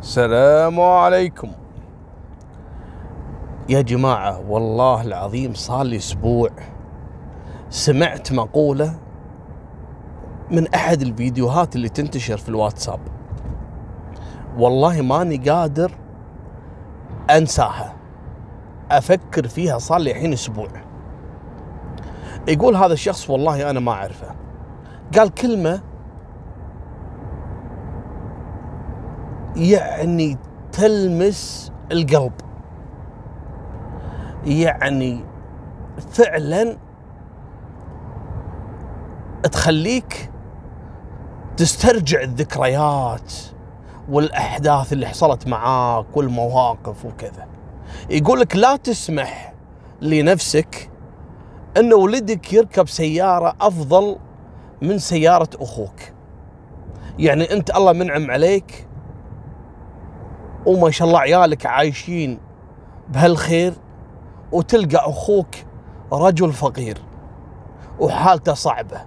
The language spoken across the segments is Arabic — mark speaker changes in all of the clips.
Speaker 1: السلام عليكم. يا جماعة والله العظيم صار لي أسبوع سمعت مقولة من أحد الفيديوهات اللي تنتشر في الواتساب. والله ماني قادر أنساها. أفكر فيها صار لي الحين أسبوع. يقول هذا الشخص والله أنا ما أعرفه. قال كلمة يعني تلمس القلب. يعني فعلا تخليك تسترجع الذكريات والأحداث اللي حصلت معاك والمواقف وكذا. يقول لك لا تسمح لنفسك أن ولدك يركب سيارة أفضل من سيارة أخوك. يعني أنت الله منعم عليك وما شاء الله عيالك عايشين بهالخير وتلقى أخوك رجل فقير وحالته صعبة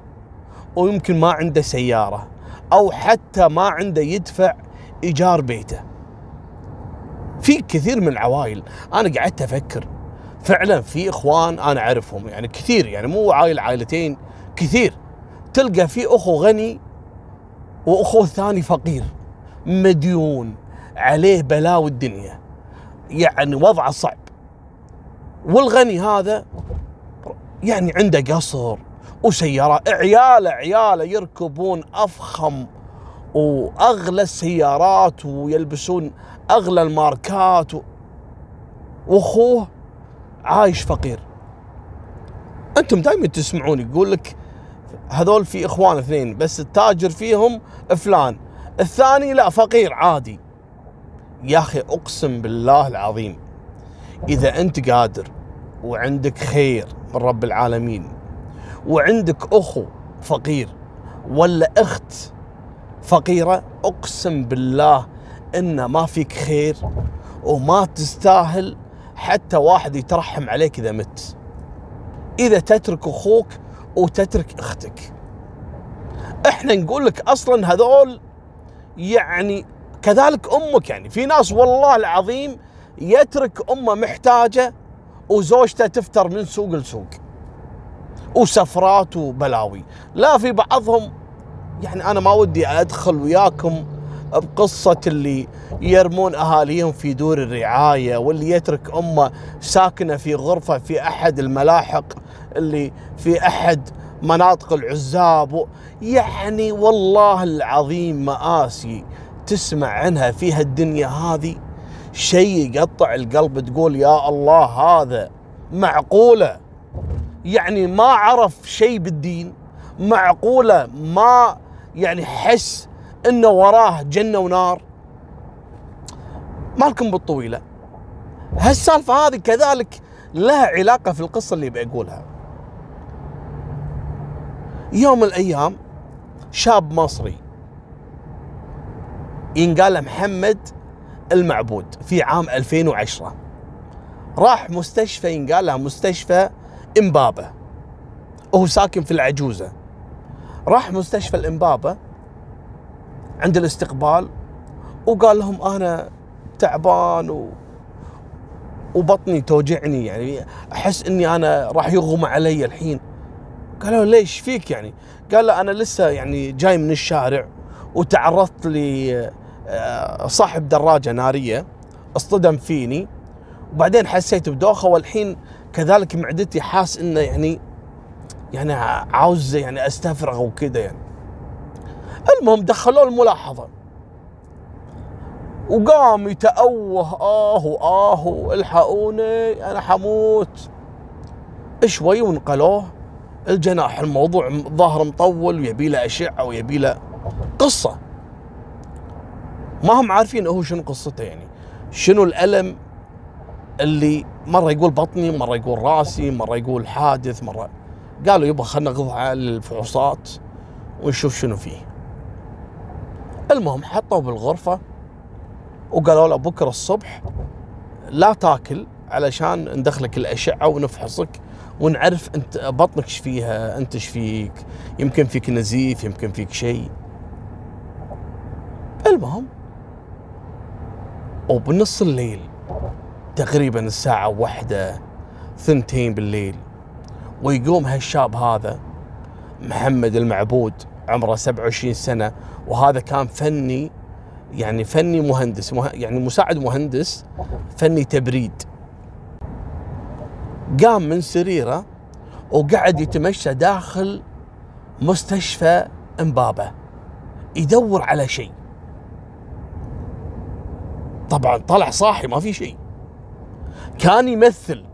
Speaker 1: ويمكن ما عنده سيارة أو حتى ما عنده يدفع إيجار بيته. في كثير من العوائل أنا قعدت أفكر فعلا في إخوان أنا أعرفهم يعني كثير يعني مو عائل عائلتين كثير تلقى في أخو غني واخوه الثاني فقير مديون عليه بلاوي الدنيا يعني وضعه صعب. والغني هذا يعني عنده قصر وسيارات عياله عياله يركبون أفخم وأغلى السيارات ويلبسون أغلى الماركات و... وأخوه عايش فقير. أنتم دائما تسمعون يقول لك هذول في إخوان اثنين بس التاجر فيهم فلان الثاني لا فقير عادي. يا أخي أقسم بالله العظيم إذا أنت قادر وعندك خير من رب العالمين وعندك أخو فقير ولا أخت فقيرة أقسم بالله إن ما فيك خير وما تستاهل حتى واحد يترحم عليك إذا مت. إذا تترك أخوك وتترك أختك. إحنا نقول لك أصلا هذول يعني كذلك أمك يعني. في ناس والله العظيم يترك أمه محتاجة وزوجته تفتر من سوق لسوق. وسفرات وبلاوي. لا في بعضهم يعني أنا ما ودي أدخل وياكم بقصة اللي يرمون أهاليهم في دور الرعاية واللي يترك أمه ساكنة في غرفة في أحد الملاحق اللي في أحد مناطق العزاب. يعني والله العظيم مآسي. تسمع عنها في هالدنيا هذه شيء يقطع القلب تقول يا الله هذا معقولة. يعني ما عرف شيء بالدين معقولة ما يعني حس إنه وراه جنة ونار. مالكم بالطويلة. هالسالفة هذه كذلك لها علاقة في القصة اللي بقولها يوم من الأيام شاب مصري ينقال محمد المعبود في عام 2010 راح مستشفى ينقال له مستشفى إمبابة. وهو ساكن في العجوزة. راح مستشفى الإمبابة عند الاستقبال وقال لهم أنا تعبان و وبطني توجعني يعني. أحس إني أنا راح يغمى علي الحين. قالوا ليش فيك يعني؟ قال له أنا لسه يعني جاي من الشارع وتعرضت لي صاحب دراجة نارية اصطدم فيني وبعدين حسيت بدوخة والحين كذلك معدتي حاس إنه يعني يعني عاوز يعني أستفرغ وكذا يعني. المهم دخلوه الملاحظة. وقام يتأوه آه وآه الحقوني أنا حموت. شوي ونقلوه. الجناح الموضوع ظهر مطول ويبي له أشعة ويبي له قصة. ما هم عارفين هو شنو قصته يعني. شنو الألم اللي مرة يقول بطني مرة يقول رأسي مرة يقول حادث مرة قالوا يبا خلنا نغض على الفحوصات ونشوف شنو فيه. المهم حطوه بالغرفة وقالوا له بكرة الصبح لا تاكل علشان ندخلك الأشعة ونفحصك ونعرف أنت بطنك إيش فيها أنت إيش فيك يمكن فيك نزيف يمكن فيك شيء. المهم وبنص الليل تقريبا الساعة واحدة ثنتين بالليل. ويقوم هالشاب هذا محمد المعبود عمره 27 سنة وهذا كان فني يعني فني مهندس مه يعني مساعد مهندس فني تبريد. قام من سريره وقعد يتمشى داخل مستشفى أمبابة يدور على شيء. طبعا طلع صاحي ما في شيء. كان يمثل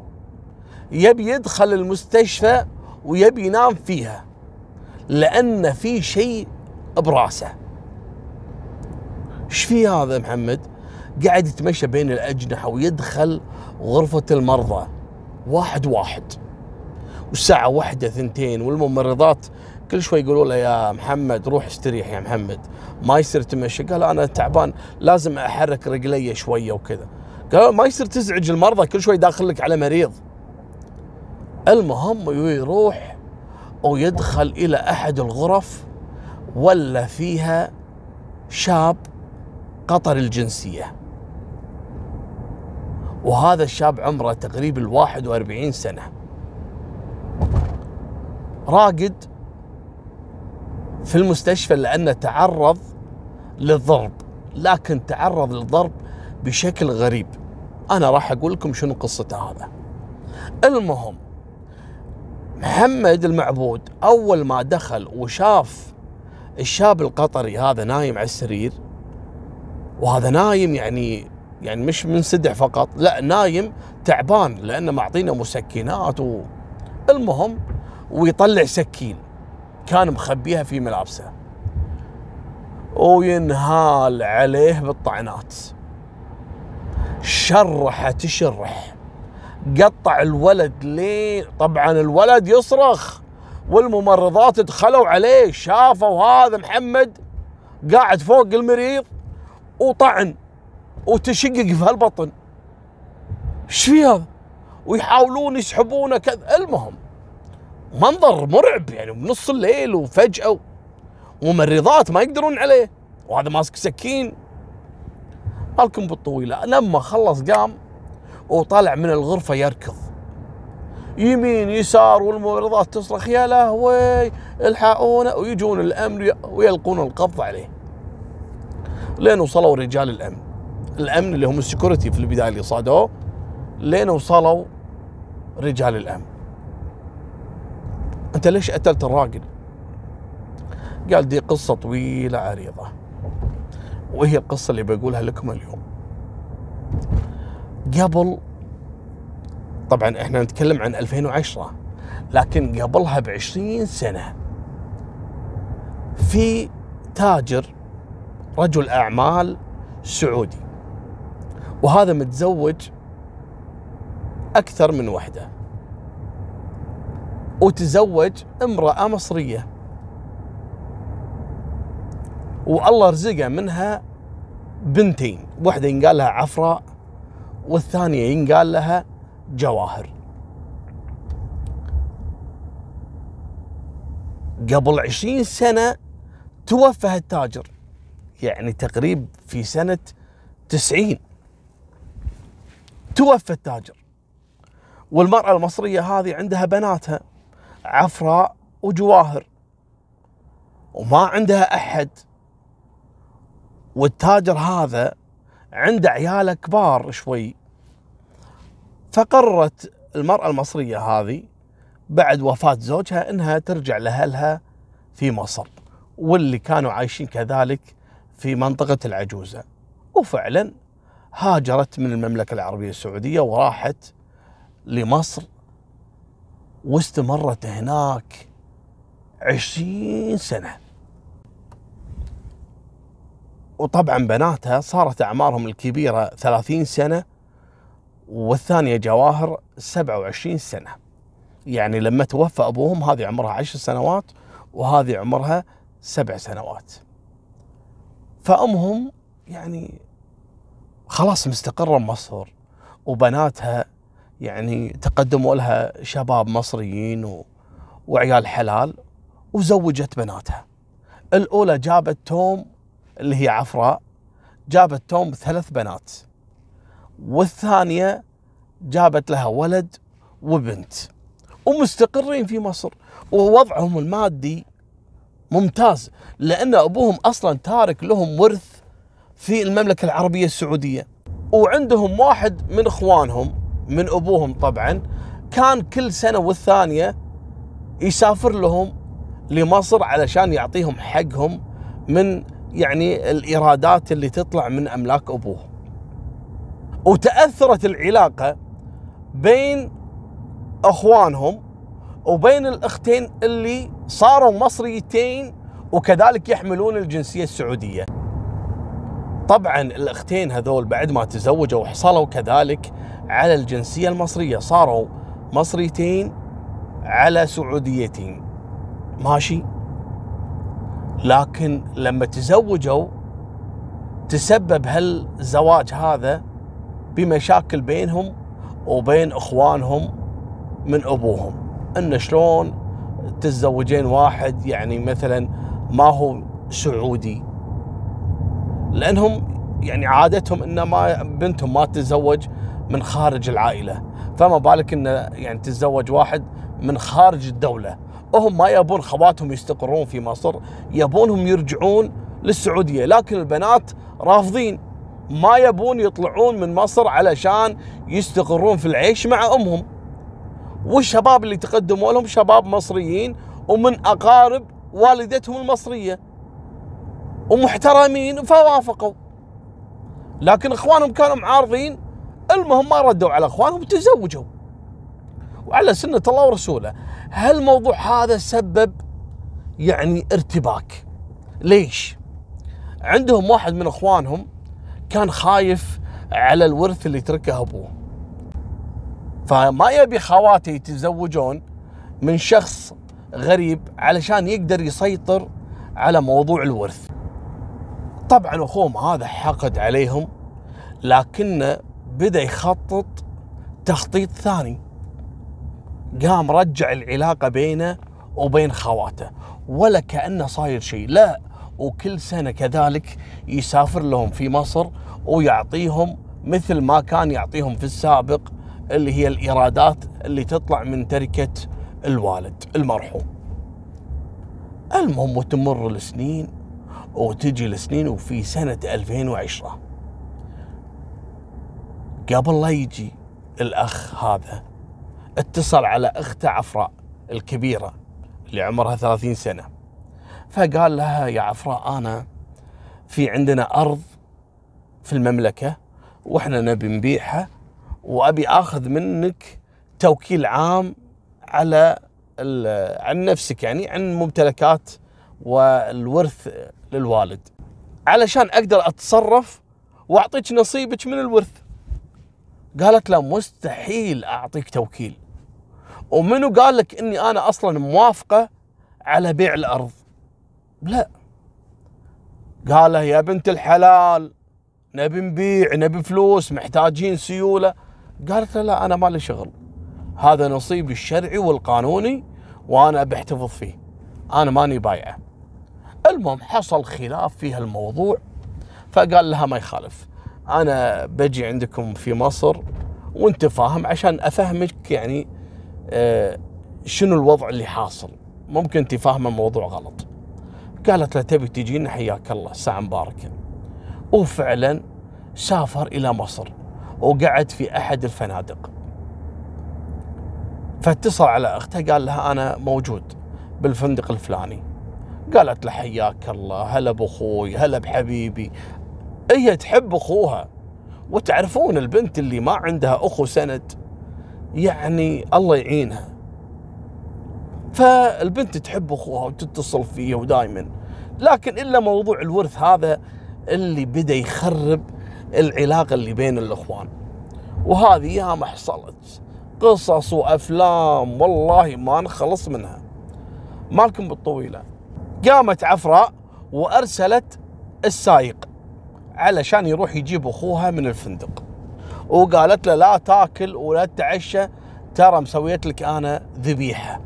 Speaker 1: يبي يدخل المستشفى ويبي ينام فيها لأن في شيء براسه. إيش في هذا محمد؟ قاعد يتمشى بين الأجنحة ويدخل غرفة المرضى. واحد واحد. والساعة واحدة ثنتين والممرضات كل شوي يقولوا له يا محمد روح استريح يا محمد. ما يصير تمشي. قال أنا تعبان لازم أحرك رجلي شوية وكذا. قال ما يصير تزعج المرضى كل شوي داخل لك على مريض. المهم يروح ويدخل إلى أحد الغرف ولا فيها شاب قطر الجنسية. وهذا الشاب عمره تقريبا الواحد وأربعين سنة. راقد في المستشفى لأنه تعرض للضرب لكن تعرض للضرب بشكل غريب. أنا راح أقول لكم شنو قصته هذا. المهم محمد المعبود أول ما دخل وشاف الشاب القطري هذا نايم على السرير وهذا نايم يعني يعني مش منسدح فقط لا نايم تعبان لأنه معطينا مسكنات و... المهم ويطلع سكين. كان مخبيها في ملابسه. وينهال عليه بالطعنات. شرحه تشرح. قطع الولد ليه طبعا الولد يصرخ. والممرضات دخلوا عليه شافوا هذا محمد قاعد فوق المريض وطعن وتشقق في هالبطن. إيش في هذا؟ ويحاولون يسحبونه كذا. المهم منظر مرعب يعني بنص الليل وفجأة ممرضات ما يقدرون عليه وهذا ماسك سكين. مالكم بالطويلة. لما خلص قام وطلع من الغرفة يركض. يمين يسار والممرضات تصرخ يا لهوي الحقونا. ويجون الأمن ويلقون القبض عليه. لين وصلوا رجال الأمن. الأمن اللي هم السكيورتي في البداية اللي صادوه لين وصلوا رجال الأمن. أنت ليش قتلت الراجل؟ قال دي قصة طويلة عريضة. وهي القصة اللي بقولها لكم اليوم. قبل طبعا إحنا نتكلم عن 2010 لكن قبلها ب 20 سنة في تاجر رجل أعمال سعودي وهذا متزوج أكثر من وحدة. وتزوج امرأة مصرية. والله رزقه منها بنتين واحدة ينقال لها عفراء والثانية ينقال لها جواهر. قبل عشرين سنة توفى التاجر يعني تقريب في سنة تسعين. توفى التاجر والمرأة المصرية هذه عندها بناتها. عفراء وجواهر. وما عندها أحد. والتاجر هذا عنده عيالة كبار شوي. فقررت المرأة المصرية هذه بعد وفاة زوجها إنها ترجع لأهلها في مصر. واللي كانوا عايشين كذلك في منطقة العجوزة. وفعلا هاجرت من المملكة العربية السعودية وراحت لمصر واستمرت هناك عشرين سنة. وطبعا بناتها صارت أعمارهم الكبيرة ثلاثين سنة والثانية جواهر 27 سنة. يعني لما توفى أبوهم هذه عمرها عشر سنوات وهذه عمرها سبع سنوات. فأمهم يعني خلاص مستقرة بمصر وبناتها يعني تقدموا لها شباب مصريين و... وعيال حلال وزوجت بناتها. الأولى جابت توم اللي هي عفراء جابت توم ثلاث بنات. والثانية جابت لها ولد وبنت. ومستقرين في مصر ووضعهم المادي ممتاز لأن أبوهم أصلا تارك لهم ورث في المملكة العربية السعودية. وعندهم واحد من إخوانهم من أبوهم طبعا كان كل سنة والثانية يسافر لهم لمصر علشان يعطيهم حقهم من يعني الإيرادات اللي تطلع من أملاك ابوه. وتأثرت العلاقة بين أخوانهم وبين الأختين اللي صاروا مصريتين وكذلك يحملون الجنسية السعودية. طبعا الأختين هذول بعد ما تزوجوا وحصلوا كذلك على الجنسية المصرية صاروا مصريتين على سعوديتين. ماشي؟ لكن لما تزوجوا تسبب هالزواج هذا بمشاكل بينهم وبين إخوانهم من أبوهم إن شلون تتزوجين واحد يعني مثلا ما هو سعودي لأنهم يعني عادتهم ان ما بنتهم ما تتزوج من خارج العائلة. فما بالك إنه يعني تتزوج واحد من خارج الدولة. وهم ما يبون خواتهم يستقرون في مصر يبونهم يرجعون للسعودية. لكن البنات رافضين. ما يبون يطلعون من مصر علشان يستقرون في العيش مع أمهم. والشباب اللي تقدموا لهم شباب مصريين ومن أقارب والدتهم المصرية. ومحترمين فوافقوا. لكن إخوانهم كانوا معارضين. المهم ما ردوا على إخوانهم وتزوجوا وعلى سنة الله ورسوله. هل الموضوع هذا سبب يعني ارتباك؟ ليش؟ عندهم واحد من إخوانهم كان خايف على الورث اللي تركه أبوه. فما يبي خواته يتزوجون من شخص غريب علشان يقدر يسيطر على موضوع الورث. طبعا أخوهم هذا حقد عليهم لكنه بدأ يخطط تخطيط ثاني. قام رجع العلاقة بينه وبين خواته ولا كأنه صاير شيء. لا وكل سنة كذلك يسافر لهم في مصر ويعطيهم مثل ما كان يعطيهم في السابق اللي هي الإيرادات اللي تطلع من تركة الوالد المرحوم. المهم وتمر السنين وتجي السنين وفي سنة 2010 قبل لا يجي الأخ هذا اتصل على أخته عفراء الكبيرة اللي عمرها 30 سنة. فقال لها يا عفراء أنا في عندنا أرض في المملكة وإحنا نبي نبيعها وأبي أخذ منك توكيل عام على عن نفسك يعني عن ممتلكات والورث للوالد. علشان أقدر أتصرف وأعطيك نصيبك من الورث. قالت له مستحيل أعطيك توكيل. ومنو قال لك إني أنا أصلا موافقة على بيع الأرض؟ لا. قال له يا بنت الحلال نبي نبيع نبي فلوس محتاجين سيولة. قالت له لا أنا ما لي شغل. هذا نصيبي الشرعي والقانوني وأنا بحتفظ فيه. أنا ماني بايعه. المهم حصل خلاف في هالموضوع فقال لها ما يخالف. أنا بجي عندكم في مصر وأنت فاهم عشان أفهمك يعني آه، شنو الوضع اللي حاصل. ممكن انت فاهمه الموضوع غلط. قالت له تبي تجينا؟ حياك الله ساعة مباركة. وفعلا سافر إلى مصر وقعد في أحد الفنادق. فاتصل على أخته قال لها أنا موجود بالفندق الفلاني. قالت له حياك الله هلا بأخوي هلا بحبيبي. هي تحب أخوها. وتعرفون البنت اللي ما عندها أخو سند؟ يعني الله يعينها. فالبنت تحب أخوها وتتصل فيه ودائما لكن إلا موضوع الورث هذا اللي بدأ يخرب العلاقة اللي بين الإخوان. وهذه ياما حصلت. قصص وأفلام والله ما نخلص منها. مالكم بالطويلة. قامت عفراء وأرسلت السايق علشان يروح يجيب أخوها من الفندق. وقالت له لا تاكل ولا تتعشى ترى مسويت لك أنا ذبيحة.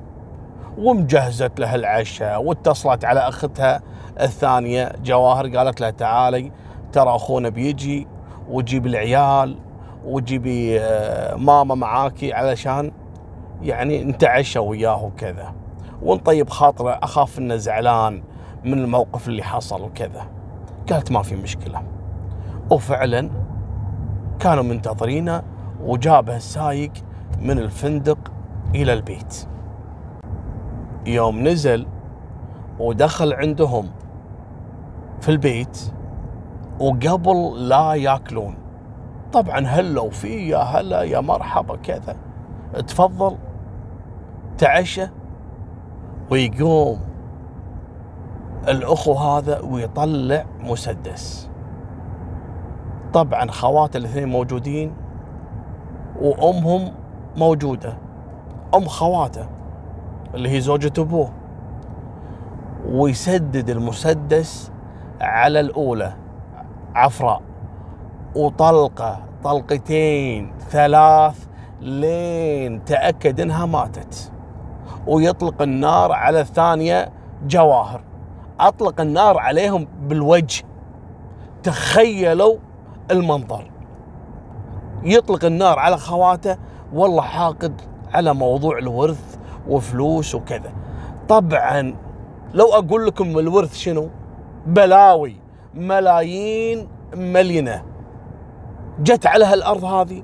Speaker 1: ومجهزت له العشاء واتصلت على أختها الثانية جواهر قالت لها تعالي ترى أخونا بيجي وجيب العيال وجيبي آه، ماما معاكي علشان يعني نتعشى وياه وكذا. ونطيب خاطره أخاف إنه زعلان من الموقف اللي حصل وكذا. قالت ما في مشكلة. وفعلا كانوا منتظرينه وجابه السايق من الفندق إلى البيت. يوم نزل ودخل عندهم في البيت وقبل لا ياكلون. طبعا هلوا فيه يا هلا يا مرحبا كذا. تفضل تعشى ويقوم الأخو هذا ويطلع مسدس. طبعا خوات الاثنين موجودين وأمهم موجودة. أم خواته اللي هي زوجة أبوه. ويسدد المسدس على الأولى عفراء. وطلقة طلقتين ثلاث لين تأكد إنها ماتت. ويطلق النار على الثانية جواهر. أطلق النار عليهم بالوجه. تخيلوا المنظر. يطلق النار على خواته والله حاقد على موضوع الورث وفلوس وكذا. طبعا لو أقول لكم الورث شنو؟ بلاوي ملايين ملينة. جت على هالأرض هذه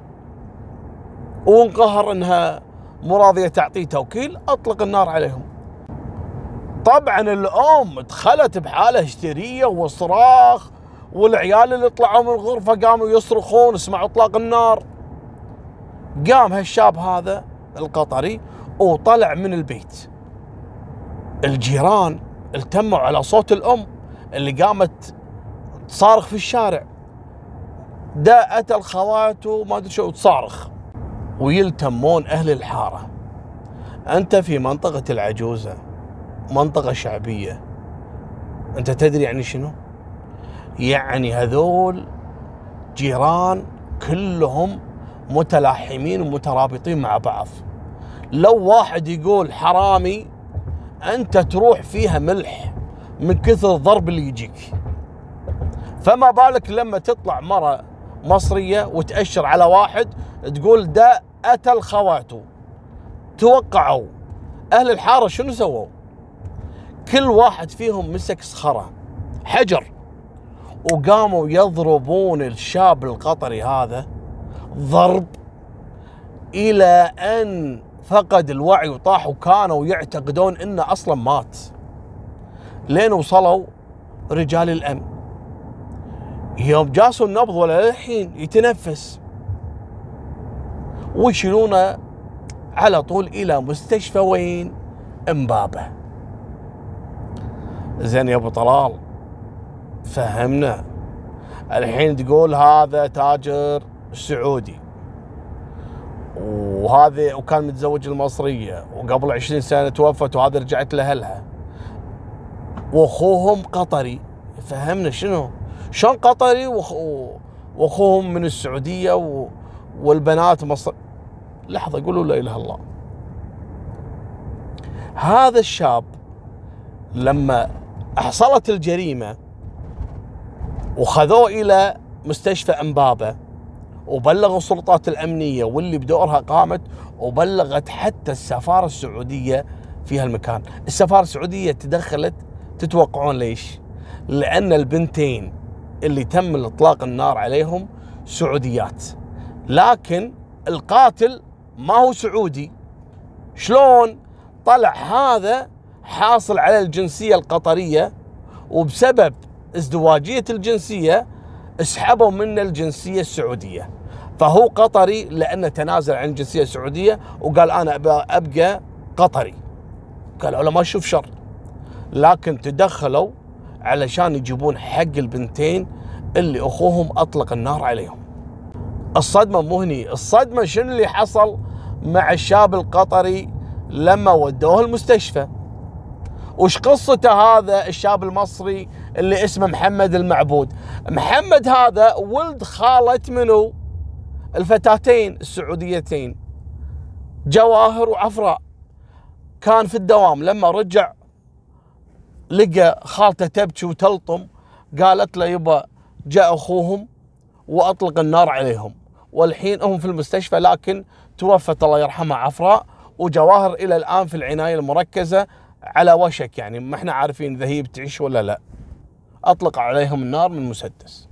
Speaker 1: وانقهر إنها مو راضية تعطيه توكيل أطلق النار عليهم. طبعا الأم دخلت بحالة هستيرية وصراخ والعيال اللي طلعوا من الغرفة قاموا يصرخون اسمعوا إطلاق النار. قام هالشاب هذا القطري وطلع من البيت. الجيران التموا على صوت الأم اللي قامت تصارخ في الشارع. داءت الخوات وما أدري شو تصارخ ويلتمون أهل الحارة. أنت في منطقة العجوزة منطقة شعبية. أنت تدري يعني شنو؟ يعني هذول جيران كلهم متلاحمين ومترابطين مع بعض. لو واحد يقول حرامي أنت تروح فيها ملح من كثر الضرب اللي يجيك. فما بالك لما تطلع مرة مصرية وتأشر على واحد تقول ده أتى الخواته توقعوا. أهل الحارة شنو سووا؟ كل واحد فيهم مسك صخرة. حجر. وقاموا يضربون الشاب القطري هذا ضرب إلى أن فقد الوعي وطاح وكانوا يعتقدون إنه أصلا مات. لين وصلوا رجال الأمن. يوم جاسوا النبض ولا الحين يتنفس. ويشيلونه على طول إلى مستشفى وين؟ إمبابة زين يا أبو طلال فهمنا الحين تقول هذا تاجر سعودي وهذه وكان متزوج المصرية وقبل 20 سنة توفت وهذه رجعت لأهلها وأخوهم قطري فهمنا شنو؟ شلون قطري وأخوهم من السعودية. والبنات مصر لحظة قولوا لا إله إلا الله. هذا الشاب لما حصلت الجريمة وخذوه إلى مستشفى امبابه وبلغوا السلطات الأمنية واللي بدورها قامت وبلغت حتى السفارة السعودية في هالمكان، السفارة السعودية تدخلت تتوقعون ليش؟ لأن البنتين اللي تم اطلاق النار عليهم سعوديات. لكن القاتل ما هو سعودي؟ شلون طلع هذا حاصل على الجنسية القطرية وبسبب ازدواجية الجنسية اسحبوا منه الجنسية السعودية. فهو قطري لأنه تنازل عن الجنسية السعودية وقال أنا أبقى قطري. له ما أشوف شر. لكن تدخلوا علشان يجيبون حق البنتين اللي أخوهم أطلق النار عليهم. الصدمة مو هني. الصدمة شنو اللي حصل مع الشاب القطري لما ودوه المستشفى؟ وش قصته هذا الشاب المصري اللي اسمه محمد المعبود؟ محمد هذا ولد خالة منو؟ الفتاتين السعوديتين. جواهر وعفراء. كان في الدوام. لما رجع لقى خالته تبكي وتلطم قالت له يبا جاء أخوهم وأطلق النار عليهم. والحين هم في المستشفى لكن توفت الله يرحمها عفراء وجواهر إلى الآن في العناية المركزة على وشك. يعني ما إحنا عارفين إذا هي بتعيش ولا لا. أطلق عليهم النار من مسدس.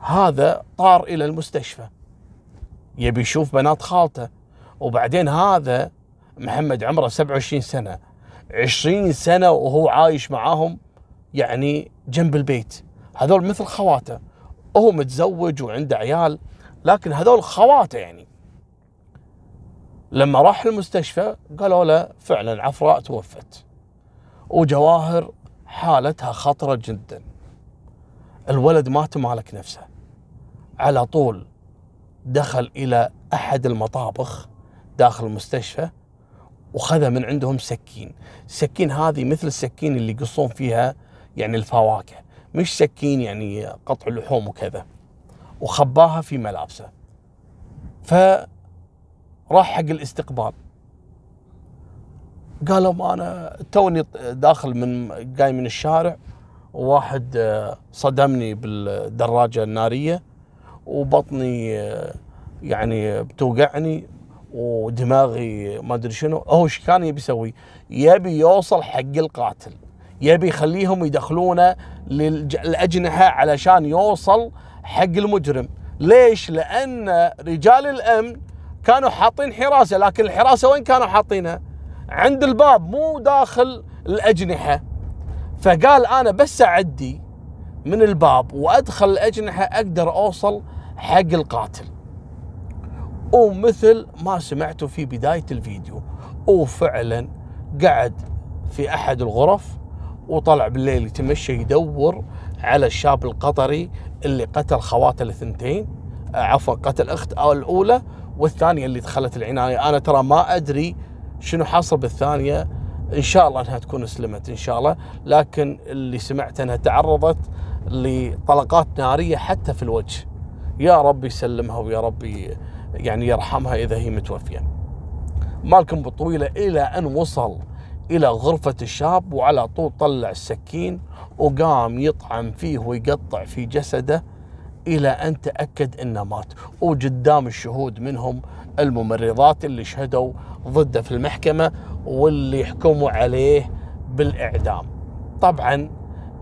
Speaker 1: هذا طار إلى المستشفى. يبي يشوف بنات خالته. وبعدين هذا محمد عمره 27 سنة. 20 سنة وهو عايش معاهم يعني جنب البيت. هذول مثل خواته. هو متزوج وعنده عيال. لكن هذول خواته يعني. لما راح المستشفى قالوا له فعلا عفراء توفت. وجواهر حالتها خطرة جدا. الولد ما تمالك نفسه. على طول دخل إلى أحد المطابخ داخل المستشفى وخذ من عندهم سكين. السكين هذه مثل السكين اللي يقصون فيها يعني الفواكه. مش سكين يعني قطع اللحوم وكذا. وخباها في ملابسه. فراح حق الاستقبال. قالوا ما أنا توني داخل من جاي من الشارع وواحد آه، صدمني بالدراجة النارية وبطني آه، يعني بتوقعني ودماغي ما أدري شنو. هو إيش كان يبي يسوي؟ يبي يوصل حق القاتل. يبي يخليهم يدخلونه للأجنحة علشان يوصل حق المجرم ليش؟ لأن رجال الأمن كانوا حاطين حراسة لكن الحراسة وين كانوا حاطينها؟ عند الباب مو داخل الأجنحة فقال أنا بس أعدي من الباب وأدخل الأجنحة أقدر أوصل حق القاتل ومثل ما سمعتوا في بداية الفيديو وفعلا قعد في أحد الغرف وطلع بالليل يتمشى يدور على الشاب القطري اللي قتل خواته الثنتين عفوا قتل أخت الأولى والثانية اللي دخلت العناية. أنا ترى ما أدري شنو حصل بالثانية. إن شاء الله أنها تكون أسلمت إن شاء الله. لكن اللي سمعت أنها تعرضت لطلقات نارية حتى في الوجه. يا رب يسلمها ويا رب يعني يرحمها إذا هي متوفية. مالكم بالطويلة إلى أن وصل إلى غرفة الشاب وعلى طول طلع السكين وقام يطعن فيه ويقطع في جسده إلى أن تأكد إنه مات وقدام الشهود منهم الممرضات اللي شهدوا ضده في المحكمة واللي حكموا عليه بالإعدام. طبعا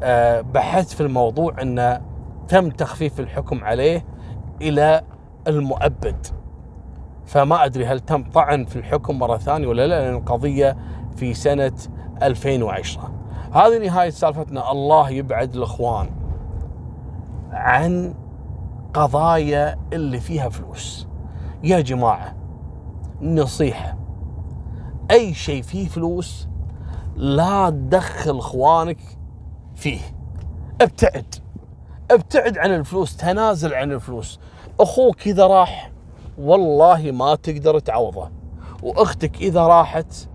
Speaker 1: آه، بحثت في الموضوع انه تم تخفيف الحكم عليه إلى المؤبد. فما أدري هل تم طعن في الحكم مرة ثانية ولا لا لأن القضية في سنة 2010. هذه نهاية سالفتنا. الله يبعد الإخوان عن قضايا اللي فيها فلوس. يا جماعة نصيحة. أي شيء فيه فلوس لا تدخل إخوانك فيه. ابتعد. ابتعد عن الفلوس تنازل عن الفلوس. أخوك إذا راح والله ما تقدر تعوضه. وأختك إذا راحت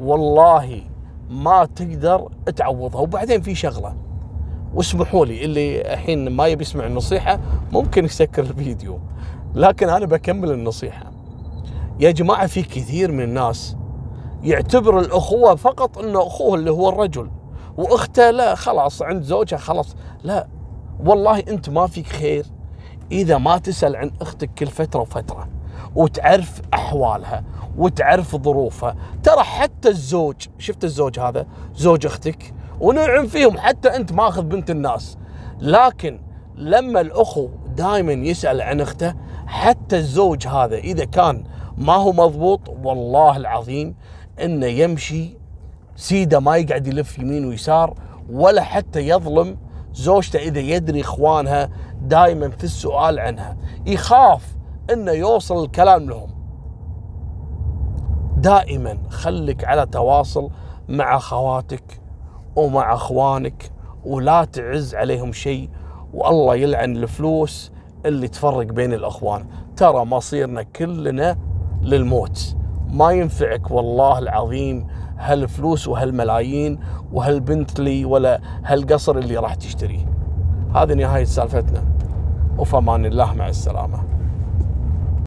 Speaker 1: والله ما تقدر تعوضها. وبعدين في شغلة. واسمحوا لي اللي الحين ما يبي يسمع النصيحة ممكن يسكر الفيديو. لكن أنا بكمل النصيحة. يا جماعة في كثير من الناس يعتبر الأخوة فقط انه أخوه اللي هو الرجل. وأخته لا خلاص عند زوجها خلاص. لا والله أنت ما فيك خير إذا ما تسأل عن أختك كل فترة وفترة. وتعرف أحوالها وتعرف ظروفها. ترى حتى الزوج شفت الزوج هذا؟ زوج أختك ونعم فيهم حتى أنت ماخذ بنت الناس. لكن لما الاخو دائما يسأل عن أخته حتى الزوج هذا إذا كان ما هو مضبوط والله العظيم إنه يمشي سيدة ما يقعد يلف يمين ويسار ولا حتى يظلم زوجته إذا يدري إخوانها دائما في السؤال عنها. يخاف انه يوصل الكلام لهم. دائما خليك على تواصل مع خواتك ومع أخوانك ولا تعز عليهم شيء والله يلعن الفلوس اللي تفرق بين الأخوان. ترى مصيرنا كلنا للموت. ما ينفعك والله العظيم هالفلوس وهالملايين وهالبنتلي ولا هالقصر اللي راح تشتريه. هذه نهاية سالفتنا. وفمان الله مع السلامة.